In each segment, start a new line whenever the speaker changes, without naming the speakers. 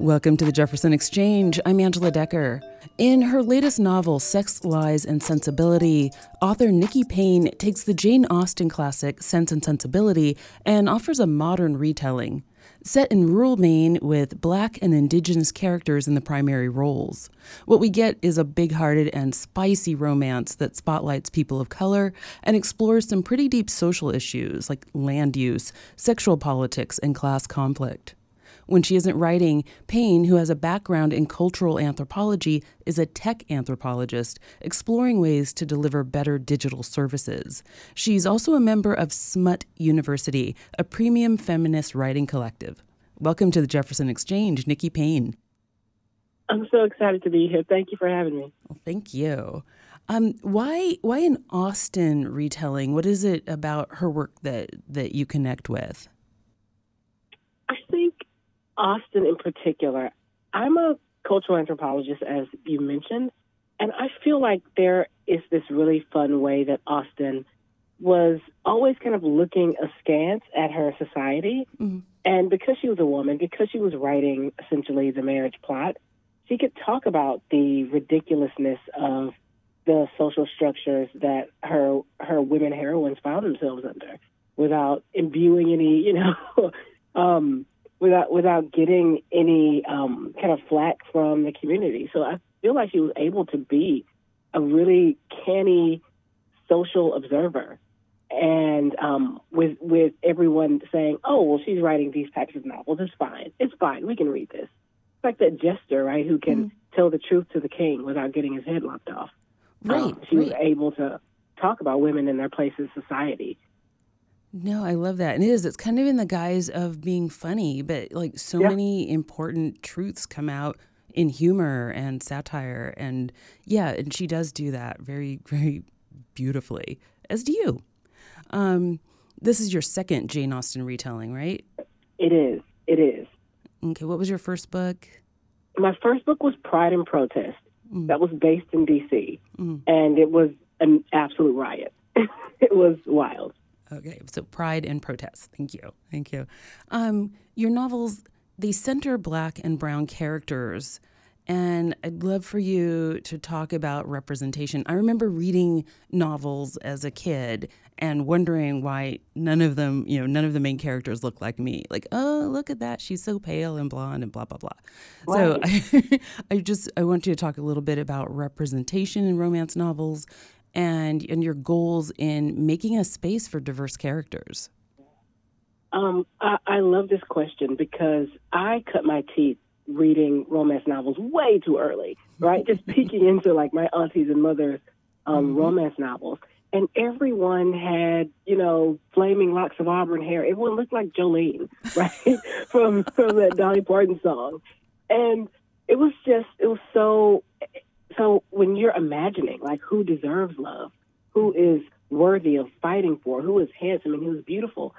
Welcome to the Jefferson Exchange. I'm Angela Decker. In her latest novel, Sex, Lies, and Sensibility, author Nikki Payne takes the Jane Austen classic Sense and Sensibility and offers a modern retelling. Set in rural Maine with black and indigenous characters in the primary roles. What we get is a big hearted and spicy romance that spotlights people of color and explores some pretty deep social issues like land use, sexual politics, and class conflict. When she isn't writing, Payne, who has a background in cultural anthropology, is a tech anthropologist, exploring ways to deliver better digital services. She's also a member of Smut University, a premium feminist writing collective. Welcome to the Jefferson Exchange, Nikki Payne.
I'm so excited to be here. Thank you for having me.
Well, thank you. Um, why why an Austen retelling? What is it about her work that that you connect with?
Austen in particular, I'm a cultural anthropologist, as you mentioned, and I feel like there is this really fun way that Austen was always kind of looking askance at her society. Mm-hmm. And because she was a woman, because she was writing essentially the marriage plot, she could talk about the ridiculousness of the social structures that her her women heroines found themselves under without imbuing any, you know, um, without without getting any um, kind of flack from the community. So I feel like she was able to be a really canny social observer, and um, with with everyone saying, "Oh, well, she's writing these types of novels. It's fine. It's fine. We can read this." It's like that jester, right, who can mm tell the truth to the king without getting his head lopped off.
Right. Um,
she
right.
was able to talk about women in their place in society
no, I love that. And it is, it's kind of in the guise of being funny, but like so yeah. many important truths come out in humor and satire. And yeah, and she does do that very, very beautifully, as do you. Um, this is your second Jane Austen retelling, right?
It is. It is.
Okay. What was your first book?
My first book was Pride and Protest. Mm. That was based in D.C. Mm. And it was an absolute riot. it was wild.
Okay, so pride and protest. Thank you. Thank you. Um, your novels, they center black and brown characters. And I'd love for you to talk about representation. I remember reading novels as a kid and wondering why none of them, you know, none of the main characters look like me. Like, oh, look at that. She's so pale and blonde and blah, blah, blah. So I, I just, I want you to talk a little bit about representation in romance novels and and your goals in making a space for diverse characters?
Um, I, I love this question because I cut my teeth reading romance novels way too early, right? Just peeking into like my aunties and mothers' um, mm-hmm. romance novels. And everyone had, you know, flaming locks of auburn hair. Everyone looked like Jolene, right? from from that Dolly Parton song. And it was just, it was so so when you're imagining like who deserves love, who is worthy of fighting for, who is handsome and who is beautiful,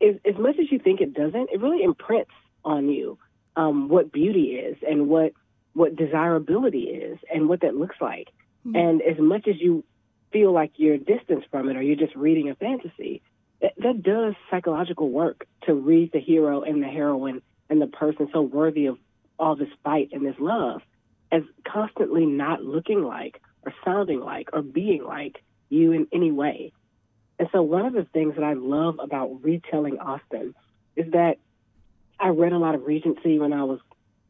is, as much as you think it doesn't, it really imprints on you um, what beauty is and what what desirability is and what that looks like. Mm-hmm. And as much as you feel like you're distanced from it or you're just reading a fantasy, that, that does psychological work to read the hero and the heroine and the person so worthy of all this fight and this love as constantly not looking like or sounding like or being like you in any way. And so one of the things that I love about retelling Austen is that I read a lot of Regency when I was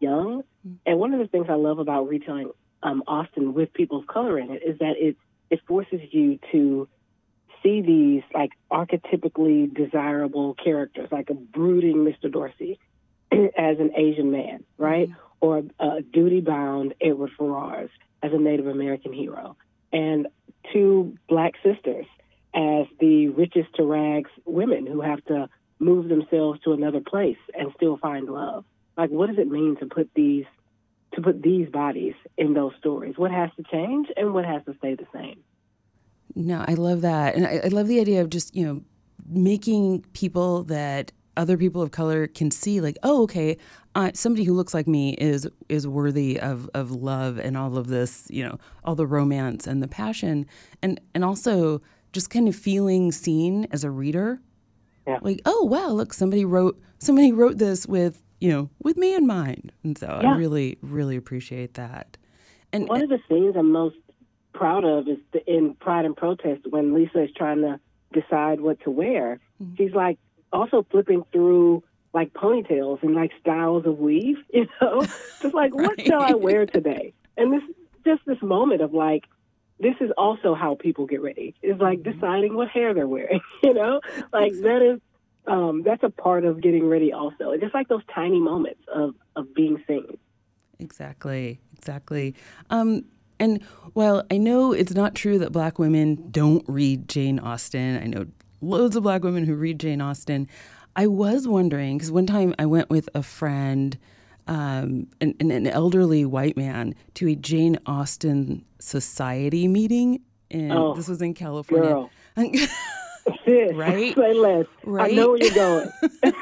young. And one of the things I love about retelling um, Austen with people of color in it is that it, it forces you to see these like archetypically desirable characters, like a brooding Mr. Darcy as an Asian man, right? Mm-hmm or uh, duty bound Edward Ferrars as a Native American hero, and two black sisters as the richest to rags women who have to move themselves to another place and still find love. Like, what does it mean to put these to put these bodies in those stories? What has to change and what has to stay the same?
No, I love that, and I, I love the idea of just you know making people that other people of color can see like oh okay uh, somebody who looks like me is is worthy of of love and all of this you know all the romance and the passion and and also just kind of feeling seen as a reader
yeah.
like oh wow look somebody wrote somebody wrote this with you know, with me in mind. And so
Yeah.
I really, really appreciate that. And
One of the things I'm most proud of is the, in Pride and Protest when Lisa is trying to decide what to wear.
Mm-hmm.
She's like also flipping through like ponytails and like styles of weave, you know, just like what shall I wear today? And this just this moment of like this is also how people get ready. It's like
Mm-hmm.
deciding what hair they're wearing, you know, like that is um, that's a part of getting ready also. It's just like those tiny moments of of being seen.
Exactly, exactly. Um, and while I know it's not true that black women don't read Jane Austen, I know loads of black women who read Jane Austen. I was wondering because one time I went with a friend, um, an, an, elderly white man, to a Jane Austen Society meeting, and
Oh,
this was in California.
girl.
Right?
Say less. I know where you're going.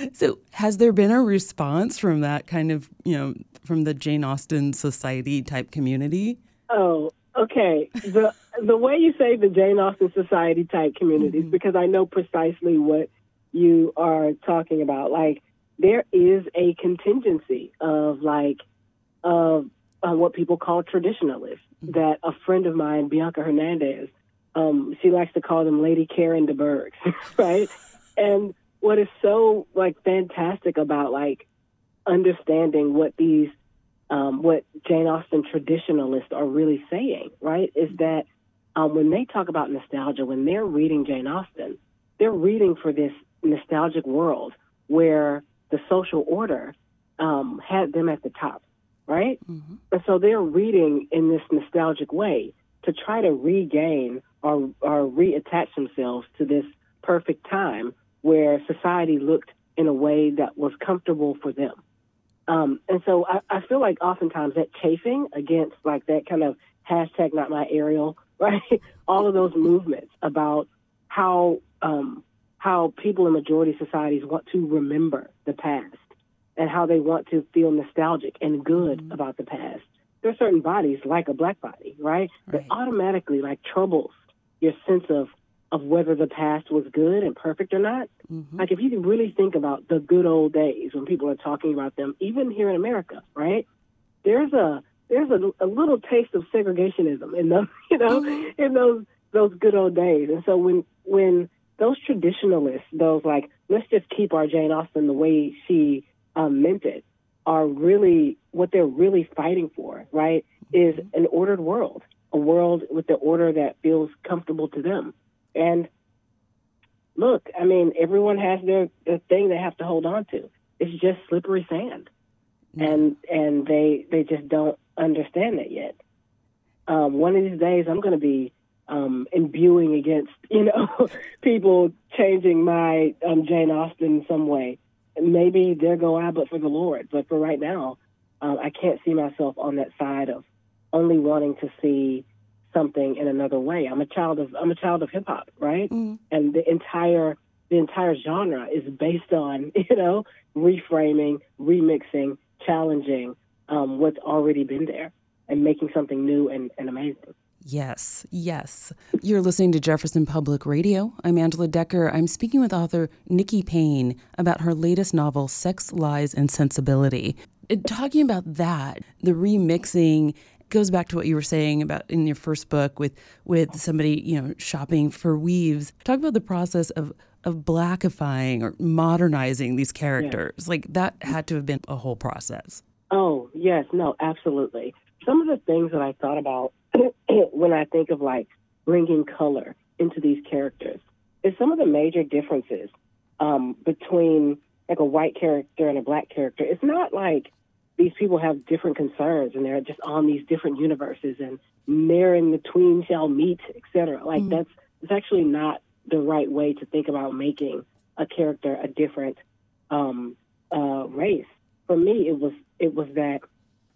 So, has there been a response from that kind of, you know, from the Jane Austen Society type community?
Oh, okay. The the way you say the Jane Austen Society type communities, because I know precisely what you are talking about. Like there is a contingency of like of uh, what people call traditionalists. That a friend of mine, Bianca Hernandez, um, she likes to call them Lady Karen de Bourgh, right? And what is so like fantastic about like understanding what these um, what Jane Austen traditionalists are really saying, right, is that um, when they talk about nostalgia, when they're reading Jane Austen, they're reading for this nostalgic world where the social order um, had them at the top, right? And so they're reading in this nostalgic way to try to regain or, or reattach themselves to this perfect time where society looked in a way that was comfortable for them. Um, and so I, I feel like oftentimes that chafing against like that kind of hashtag not my Ariel, right? All of those movements about how um, how people in majority societies want to remember the past and how they want to feel nostalgic and good about the past. There are certain bodies, like a black body, right, that automatically like troubles your sense of of whether the past was good and perfect or not. Mm-hmm. Like if you can really think about the good old days when people are talking about them, even here in America, right? There's a there's a, a little taste of segregationism in those, you know, mm-hmm. in those those good old days. And so when when those traditionalists, those like let's just keep our Jane Austen the way she um, meant it, are really what they're really fighting for, right? Is mm-hmm. an ordered world, a world with the order that feels comfortable to them. And look, I mean, everyone has their, their thing they have to hold on to. It's just slippery sand, and and they they just don't understand that yet. Um, one of these days, I'm going to be um, imbuing against you know people changing my um, Jane Austen in some way. Maybe there go I, but for the Lord. But for right now, um, I can't see myself on that side of only wanting to see something in another way. I'm a child of I'm a child of hip hop, right? And the entire the entire genre is based on you know reframing, remixing, challenging um, what's already been there, and making something new and, and amazing.
Yes, yes. You're listening to Jefferson Public Radio. I'm Angela Decker. I'm speaking with author Nikki Payne about her latest novel, Sex, Lies, and Sensibility. Talking about that, the remixing goes back to what you were saying about in your first book with with somebody, you know, shopping for weaves. Talk about the process of of blackifying or modernizing these characters. Like that had to have been a whole process.
Oh, yes, no, absolutely. Some of the things that I thought about when I think of like bringing color into these characters is some of the major differences um, between like a white character and a black character. It's not like these people have different concerns and they're just on these different universes and there in between shall meet, etc. Like that's it's actually not the right way to think about making a character a different um, uh, race. For me, it was it was that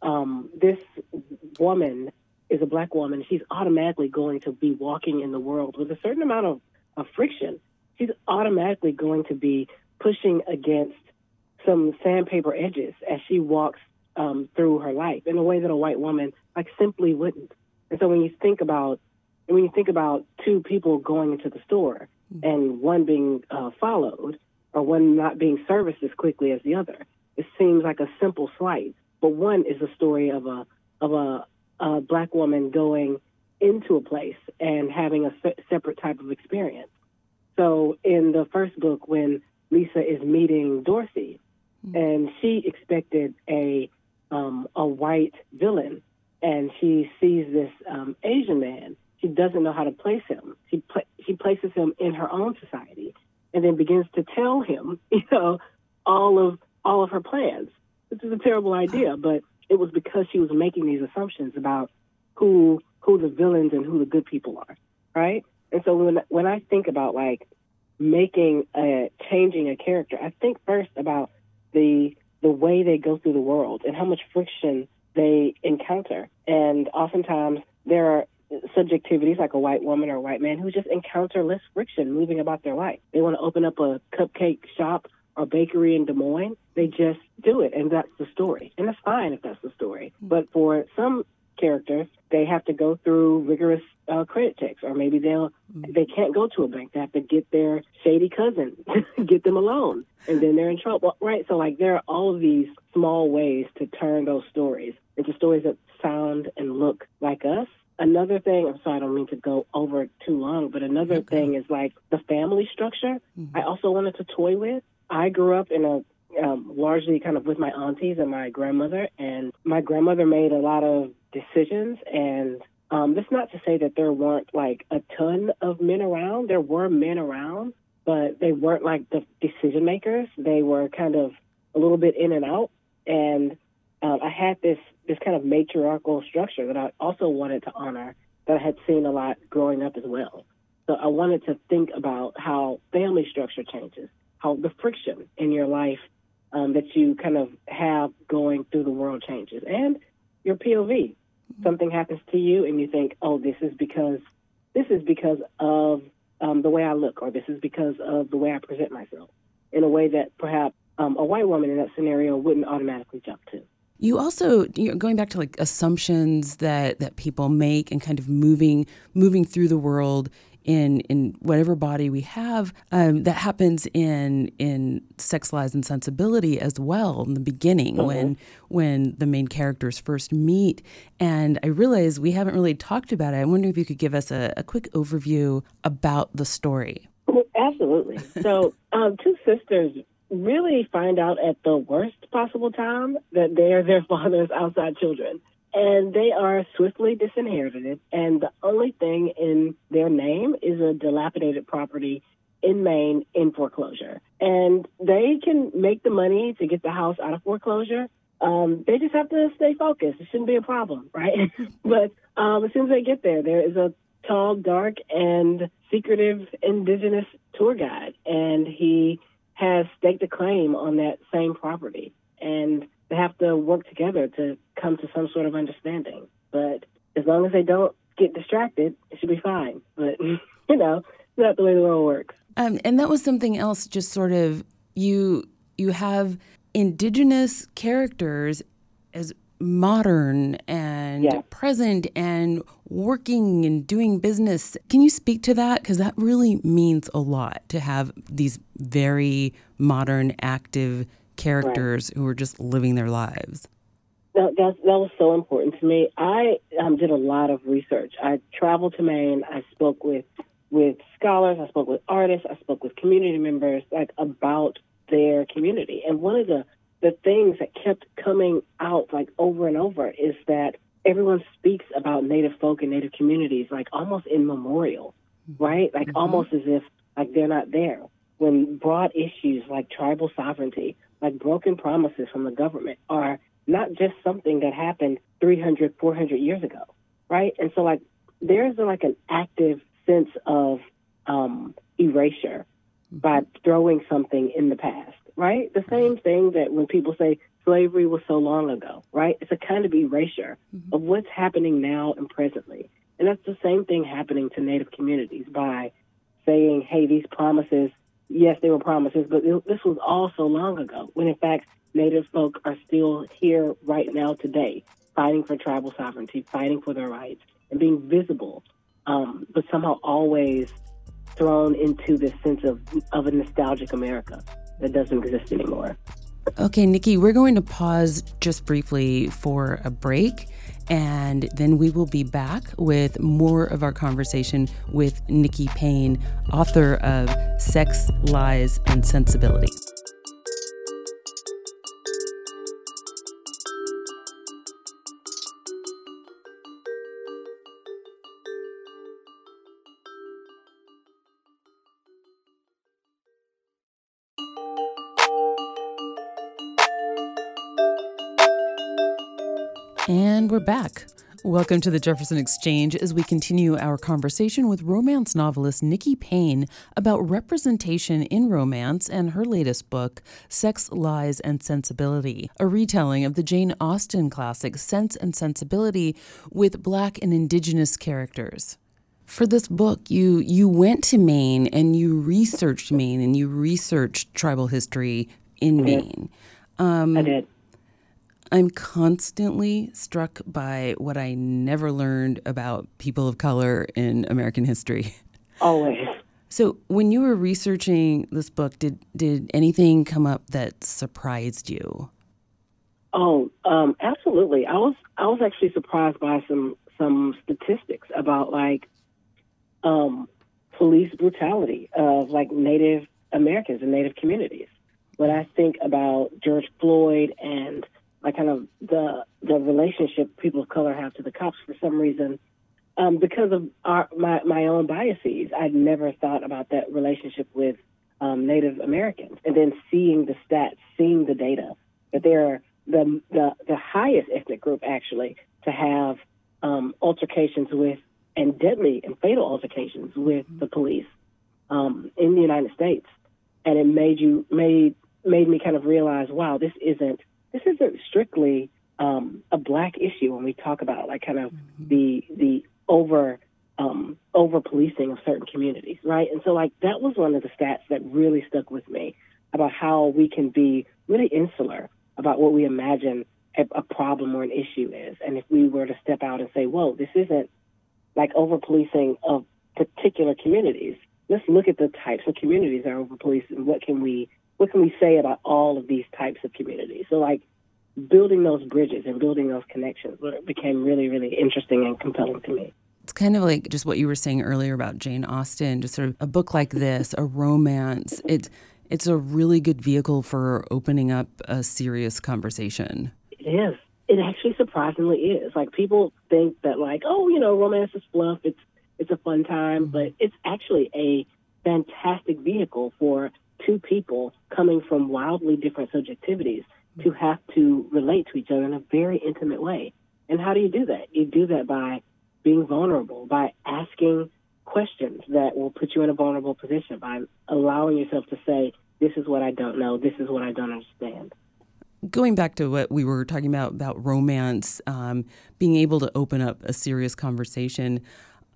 um, this woman is a black woman. She's automatically going to be walking in the world with a certain amount of, of friction. She's automatically going to be pushing against some sandpaper edges as she walks um, through her life in a way that a white woman like simply wouldn't. And so when you think about when you think about two people going into the store and one being uh, followed, or one not being serviced as quickly as the other. It seems like a simple slight, but one is a story of a of a, a black woman going into a place and having a se- separate type of experience. So in the first book, when Lisa is meeting Dorothy, mm-hmm. and she expected a um, a white villain, and she sees this um, Asian man. She doesn't know how to place him. She she places him in her own society, and then begins to tell him, you know, all of all of her plans. This is a terrible idea, but it was because she was making these assumptions about who who the villains and who the good people are, right? And so when when I think about like making a changing a character, I think first about the the way they go through the world and how much friction they encounter. And oftentimes there are subjectivities like a white woman or a white man who just encounter less friction moving about their life. They want to open up a cupcake shop or bakery in Des Moines. They just do it, and that's the story. And that's fine if that's the story. Mm. But for some characters, they have to go through rigorous uh, credit checks, or maybe they'll mm-hmm. they can't go to a bank. They have to get their shady cousin, get them a loan, and then they're in trouble. Right? So like there are all of these small ways to turn those stories into stories that sound and look like us. Another thing, I'm sorry, I don't mean to go over too long, but another okay. thing is like the family structure. Mm-hmm. I also wanted to toy with. I grew up in a um, largely kind of with my aunties and my grandmother. And my grandmother made a lot of decisions. And um, that's not to say that there weren't like a ton of men around. There were men around, but they weren't like the decision makers. They were kind of a little bit in and out. And um, I had this this kind of matriarchal structure that I also wanted to honor that I had seen a lot growing up as well. So I wanted to think about how family structure changes, how the friction in your life um, that you kind of have going through the world changes and your POV. Something happens to you and you think, oh, this is because this is because of um, the way I look, or this is because of the way I present myself in a way that perhaps um, a white woman in that scenario wouldn't automatically jump to.
You also you going back to like assumptions that that people make and kind of moving moving through the world in in whatever body we have um, that happens in in sex lies and sensibility as well in the beginning mm-hmm. when when the main characters first meet. And i realize we haven't really talked about it. I wonder if you could give us a, a quick overview about the story.
Absolutely. So um, two sisters really find out at the worst possible time that they are their father's outside children and they are swiftly disinherited. And the only thing in their name is a dilapidated property in Maine in foreclosure. And they can make the money to get the house out of foreclosure. Um, they just have to stay focused. It shouldn't be a problem, right? but um, as soon as they get there, there is a tall, dark, and secretive indigenous tour guide, and he has staked a claim on that same property. And they have to work together to come to some sort of understanding. But as long as they don't get distracted, it should be fine. But you know, it's not the way the world works.
Um, and that was something else. Just sort of you you have indigenous characters as modern and present and working and doing business. Can you speak to that? Because that really means a lot to have these very modern, active characters right. who are just living their lives.
That, that, that was so important to me. I um, did a lot of research. I traveled to Maine. I spoke with with scholars. I spoke with artists. I spoke with community members, like about their community. And one of the the things that kept coming out like over and over is that everyone speaks about Native folk and Native communities like almost in memorial, right? Like mm-hmm. almost as if like they're not there. When broad issues like tribal sovereignty like broken promises from the government are not just something that happened 300, 400 years ago, right? And so, like, there's like an active sense of um, erasure by throwing something in the past, right? The same thing that when people say slavery was so long ago, right? It's a kind of erasure mm-hmm. of what's happening now and presently. And that's the same thing happening to Native communities by saying, hey, these promises yes, they were promises, but this was all so long ago when, in fact, Native folk are still here right now today, fighting for tribal sovereignty, fighting for their rights, and being visible, um, but somehow always thrown into this sense of, of a nostalgic America. that doesn't exist anymore.
Okay, Nikki, we're going to pause just briefly for a break. And then we will be back with more of our conversation with Nikki Payne, author of Sex, Lies, and Sensibility. Welcome to the Jefferson Exchange as we continue our conversation with romance novelist Nikki Payne about representation in romance and her latest book, Sex, Lies, and Sensibility, a retelling of the Jane Austen classic Sense and Sensibility with Black and Indigenous characters. For this book, you you went to Maine and you researched Maine and you researched tribal history in Maine.
Um, I did.
I'm constantly struck by what I never learned about people of color in American history.
Always.
So, when you were researching this book, did did anything come up that surprised you?
Oh, um, absolutely. I was I was actually surprised by some some statistics about like um, police brutality of like Native Americans and Native communities. When I think about George Floyd and like kind of the the relationship people of color have to the cops for some reason. Um, because of our, my my own biases, I'd never thought about that relationship with um, Native Americans, and then seeing the stats, seeing the data that they're the the, the highest ethnic group actually to have um, altercations with and deadly and fatal altercations with the police um, in the United States, and it made you made made me kind of realize, wow, this isn't this isn't strictly um, a black issue when we talk about like kind of mm-hmm. the the over um, over policing of certain communities, right? And so like that was one of the stats that really stuck with me about how we can be really insular about what we imagine a, a problem or an issue is, and if we were to step out and say, "Whoa, this isn't like over policing of particular communities." Let's look at the types of communities that are over policed and what can we what can we say about all of these types of communities? So, like, building those bridges and building those connections became really, really interesting and compelling to me.
It's kind of like just what you were saying earlier about Jane Austen, just sort of a book like this, a romance. It's it's a really good vehicle for opening up a serious conversation.
It is. It actually surprisingly is. Like people think that like, oh, you know, romance is fluff. It's it's a fun time, mm-hmm. but it's actually a fantastic vehicle for two people coming from wildly different subjectivities to have to relate to each other in a very intimate way. And how do you do that? You do that by being vulnerable, by asking questions that will put you in a vulnerable position, by allowing yourself to say, This is what I don't know, this is what I don't understand.
Going back to what we were talking about about romance, um, being able to open up a serious conversation.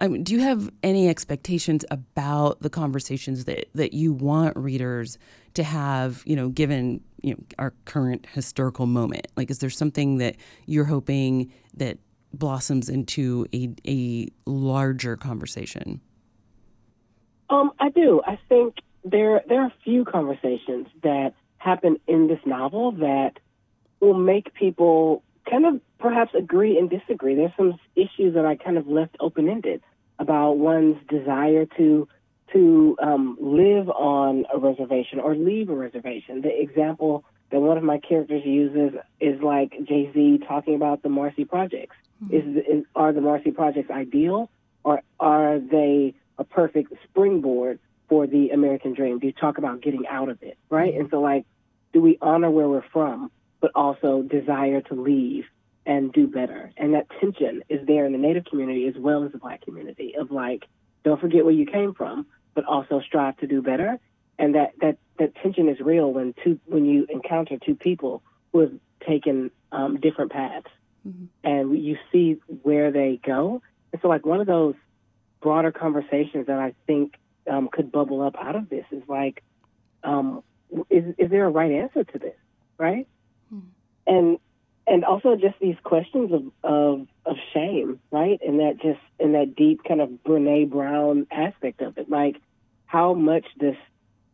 Um, do you have any expectations about the conversations that, that you want readers to have, you know, given you know, our current historical moment? Like, is there something that you're hoping that blossoms into a, a larger conversation?
Um, I do. I think there there are a few conversations that happen in this novel that will make people kind of perhaps agree and disagree. There's some issues that I kind of left open ended about one's desire to to um, live on a reservation or leave a reservation. The example that one of my characters uses is like Jay Z talking about the Marcy Projects. Mm-hmm. Is, is are the Marcy Projects ideal, or are they a perfect springboard for the American dream? Do you talk about getting out of it, right? Mm-hmm. And so, like, do we honor where we're from, but also desire to leave and do better. And that tension is there in the Native community as well as the Black community of like, don't forget where you came from, but also strive to do better. And that that that tension is real when two when you encounter two people who have taken um, different paths, mm-hmm. and you see where they go. And so, like one of those broader conversations that I think um, could bubble up out of this is like, um, is is there a right answer to this, right? And and also just these questions of, of of shame, right? And that just in that deep kind of Brene Brown aspect of it, like how much does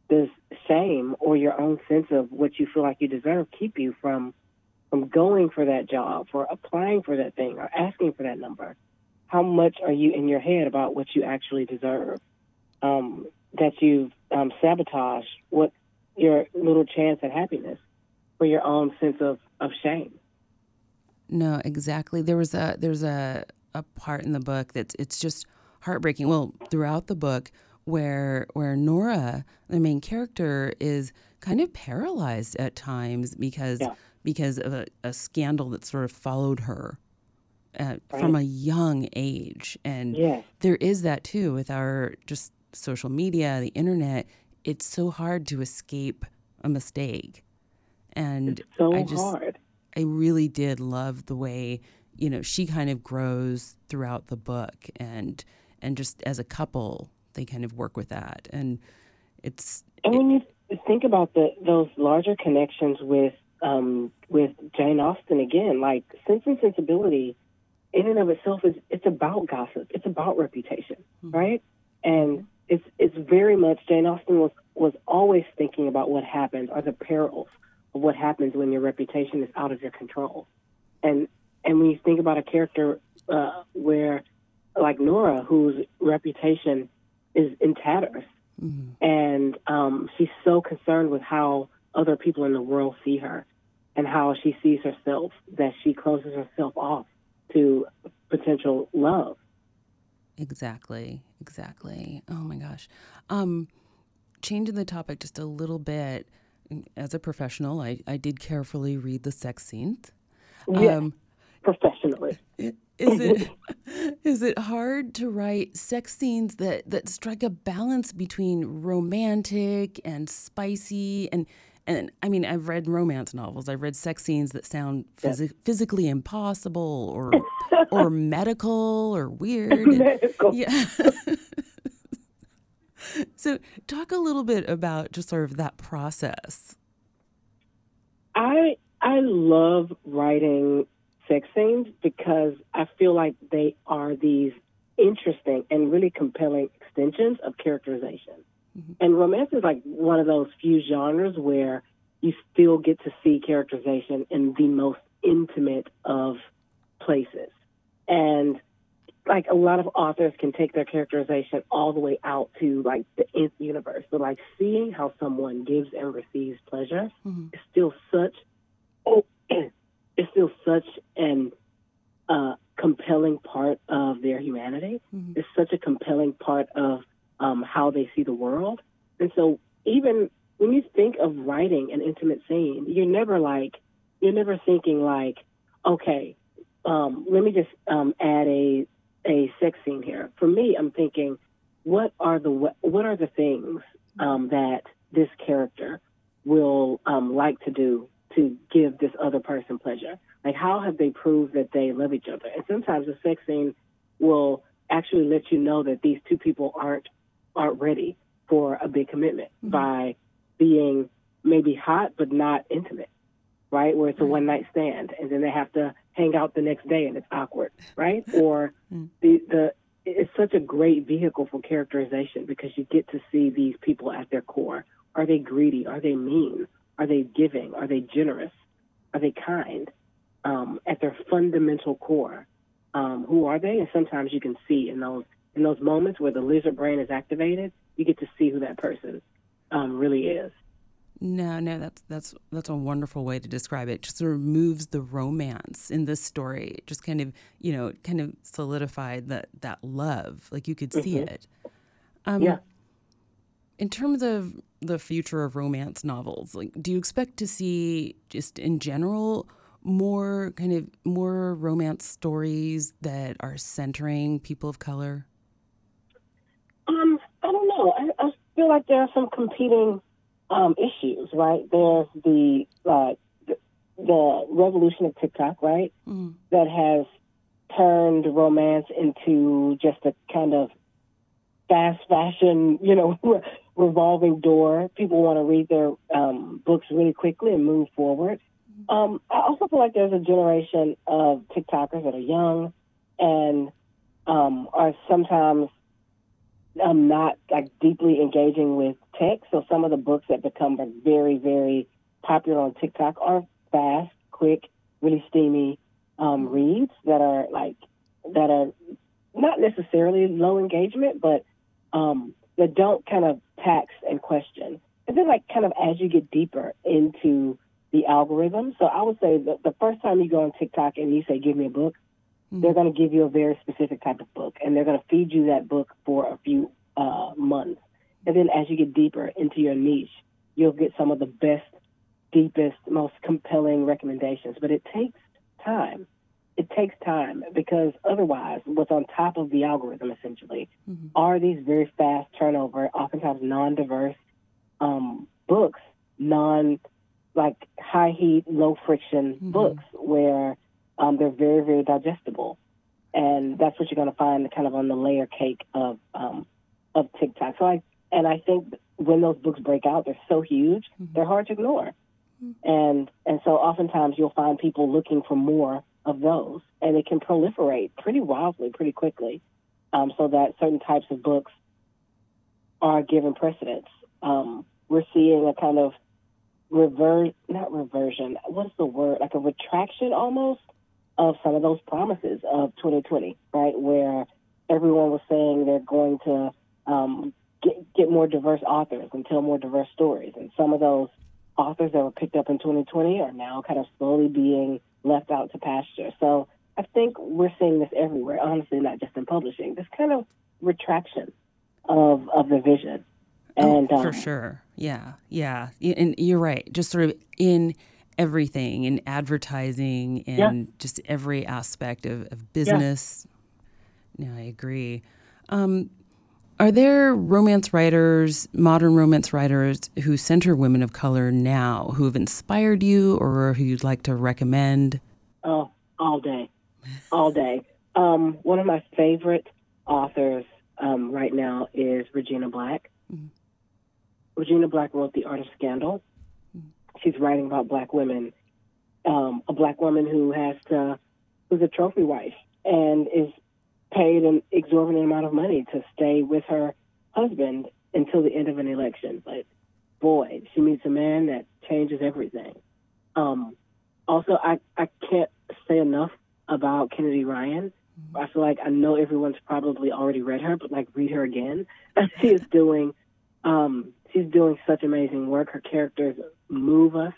does shame or your own sense of what you feel like you deserve keep you from from going for that job, or applying for that thing, or asking for that number? How much are you in your head about what you actually deserve? Um, that you've um, sabotaged what your little chance at happiness for your own sense of, of shame.
No, exactly. There was a there's a a part in the book that's it's just heartbreaking. Well, throughout the book, where where Nora, the main character, is kind of paralyzed at times because yeah. because of a, a, scandal that sort of followed her uh, right. from a young age, and
yeah.
there is that too with our just social media, the internet. It's so hard to escape a mistake, and
it's so
I just
hard.
I really did love the way you know she kind of grows throughout the book and and just as a couple they kind of work with that. And it's
and when you think about the those larger connections with um, with Jane Austen again, like Sense and Sensibility, in and of itself is it's about gossip, it's about reputation, mm-hmm. right? And it's it's very much Jane Austen was was always thinking about what happens or the perils what happens when your reputation is out of your control. And and when you think about a character uh, where like Nora, whose reputation is in tatters. Mm-hmm. And um, she's so concerned with how other people in the world see her and how she sees herself that she closes herself off to potential love.
Exactly, exactly. Oh my gosh. Um, changing the topic just a little bit, as a professional, I, I did carefully read the sex scenes.
Yes, um, professionally.
Is it is it hard to write sex scenes that that strike a balance between romantic and spicy and and I mean I've read romance novels. I've read sex scenes that sound phys- physically impossible or or medical or weird.
medical.
Yeah. so talk a little bit about just sort of that process.
I I love writing sex scenes because I feel like they are these interesting and really compelling extensions of characterization. Mm-hmm. And romance is like one of those few genres where you still get to see characterization in the most intimate of places. And like a lot of authors can take their characterization all the way out to like the nth universe. But like seeing how someone gives and receives pleasure mm-hmm. is still such oh is still such an uh, compelling part of their humanity. Mm-hmm. It's such a compelling part of um, how they see the world. And so, even when you think of writing an intimate scene, you're never like, you're never thinking like, okay, um, let me just um, add a a sex scene here. For me, I'm thinking, what are the what are the things um, that this character will um, like to do to give this other person pleasure? Like, how have they proved that they love each other? And sometimes a sex scene will actually let you know that these two people aren't aren't ready for a big commitment mm-hmm. by being maybe hot but not intimate, right? Where it's a one night stand, and then they have to hang out the next day, and it's awkward, right? or mm. the the it's such a great vehicle for characterization because you get to see these people at their core. Are they greedy? Are they mean? Are they giving? Are they generous? Are they kind? Um, at their fundamental core, um, who are they? And sometimes you can see in those in those moments where the lizard brain is activated, you get to see who that person um, really is.
No, no, that's that's that's a wonderful way to describe it. it. Just sort of moves the romance in this story. It just kind of, you know, kind of solidified that that love. Like you could see mm-hmm. it.
Um, yeah.
In terms of the future of romance novels, like, do you expect to see just in general more kind of more romance stories that are centering people of color?
Um, I don't know. I, I feel like there are some competing um, issues, right? There's the uh, the, the revolution of TikTok, right? Mm. That has turned romance into just a kind of fast fashion, you know, revolving door. People want to read their um, books really quickly and move forward. Um, I also feel like there's a generation of TikTokers that are young and um, are sometimes um, not like deeply engaging with text. So some of the books that become very, very popular on TikTok are fast, quick, really steamy um, reads that are like that are not necessarily low engagement, but um, that don't kind of tax and question. And then, like, kind of as you get deeper into the algorithm. So I would say that the first time you go on TikTok and you say, "Give me a book," mm-hmm. they're going to give you a very specific type of book, and they're going to feed you that book for a few uh, months. And then, as you get deeper into your niche, you'll get some of the best, deepest, most compelling recommendations. But it takes time it takes time because otherwise, what's on top of the algorithm essentially mm-hmm. are these very fast turnover, oftentimes non-diverse um, books, non like high heat, low friction mm-hmm. books where um, they're very very digestible, and that's what you're going to find kind of on the layer cake of um, of TikTok. So I and I think when those books break out, they're so huge, mm-hmm. they're hard to ignore, mm-hmm. and and so oftentimes you'll find people looking for more of those, and it can proliferate pretty wildly, pretty quickly, um, so that certain types of books are given precedence. Um, we're seeing a kind of reverse, not reversion, what's the word? Like a retraction almost of some of those promises of 2020, right? Where everyone was saying they're going to um, get, get more diverse authors and tell more diverse stories. And some of those authors that were picked up in 2020 are now kind of slowly being left out to pasture. So I think we're seeing this everywhere, honestly, not just in publishing. This kind of retraction of of the vision.
And oh, for um, sure. Yeah. Yeah. And you're right. Just sort of in everything in advertising and yeah. just every aspect of, of business. Yeah. I agree. Um, are there romance writers, modern romance writers, who center women of color now who have inspired you or who you'd like to recommend?
Oh, all day. All day. Um, one of my favorite authors um, right now is Regina Black. Mm-hmm. Regina Black wrote The Art of Scandal. Mm-hmm. She's writing about black women, um, a black woman who has to, who's a trophy wife and is paid an exorbitant amount of money to stay with her husband until the end of an election. But boy, she meets a man that changes everything. Um, also, I, I can't say enough about Kennedy Ryan. Mm-hmm. I feel like I know everyone's probably already read her, but like read her again. she is doing, um, she's doing such amazing work. Her characters move us.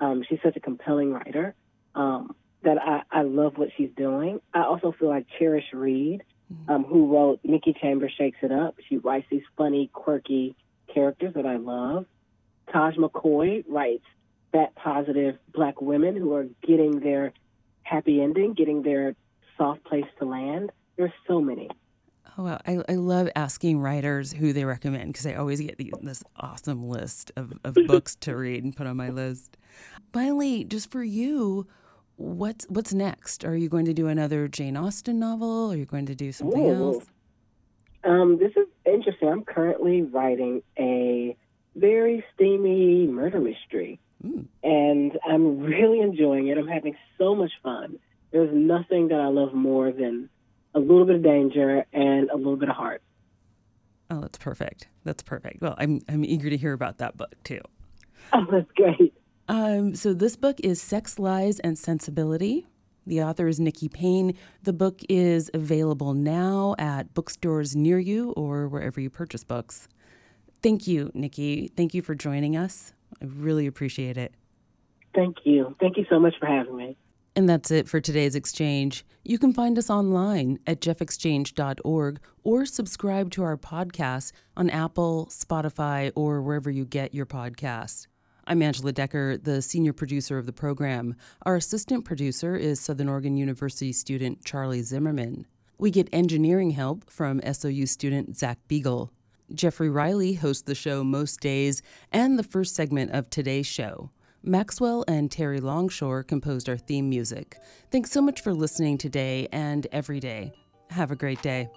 Um, she's such a compelling writer. Um, that I, I love what she's doing. I also feel like Charish Reid, mm-hmm. um, who wrote Nikki Chambers Shakes It Up. She writes these funny, quirky characters that I love. Taj McCoy writes that positive black women who are getting their happy ending, getting their soft place to land. There's so many.
Oh, wow. I, I love asking writers who they recommend because I always get these, this awesome list of, of books to read and put on my list. Finally, just for you, what's what's next? Are you going to do another Jane Austen novel? Are you going to do something Ooh. else?
Um, this is interesting. I'm currently writing a very steamy murder mystery, mm. and I'm really enjoying it. I'm having so much fun. There's nothing that I love more than a little bit of danger and a little bit of heart.
Oh, that's perfect. That's perfect. Well, I'm I'm eager to hear about that book too.
Oh, that's great.
Um, so this book is Sex, Lies, and Sensibility. The author is Nikki Payne. The book is available now at bookstores near you or wherever you purchase books. Thank you, Nikki. Thank you for joining us. I really appreciate it.
Thank you. Thank you so much for having me.
And that's it for today's exchange. You can find us online at jeffexchange.org or subscribe to our podcast on Apple, Spotify, or wherever you get your podcasts. I'm Angela Decker, the senior producer of the program. Our assistant producer is Southern Oregon University student Charlie Zimmerman. We get engineering help from SOU student Zach Beagle. Jeffrey Riley hosts the show most days and the first segment of today's show. Maxwell and Terry Longshore composed our theme music. Thanks so much for listening today and every day. Have a great day.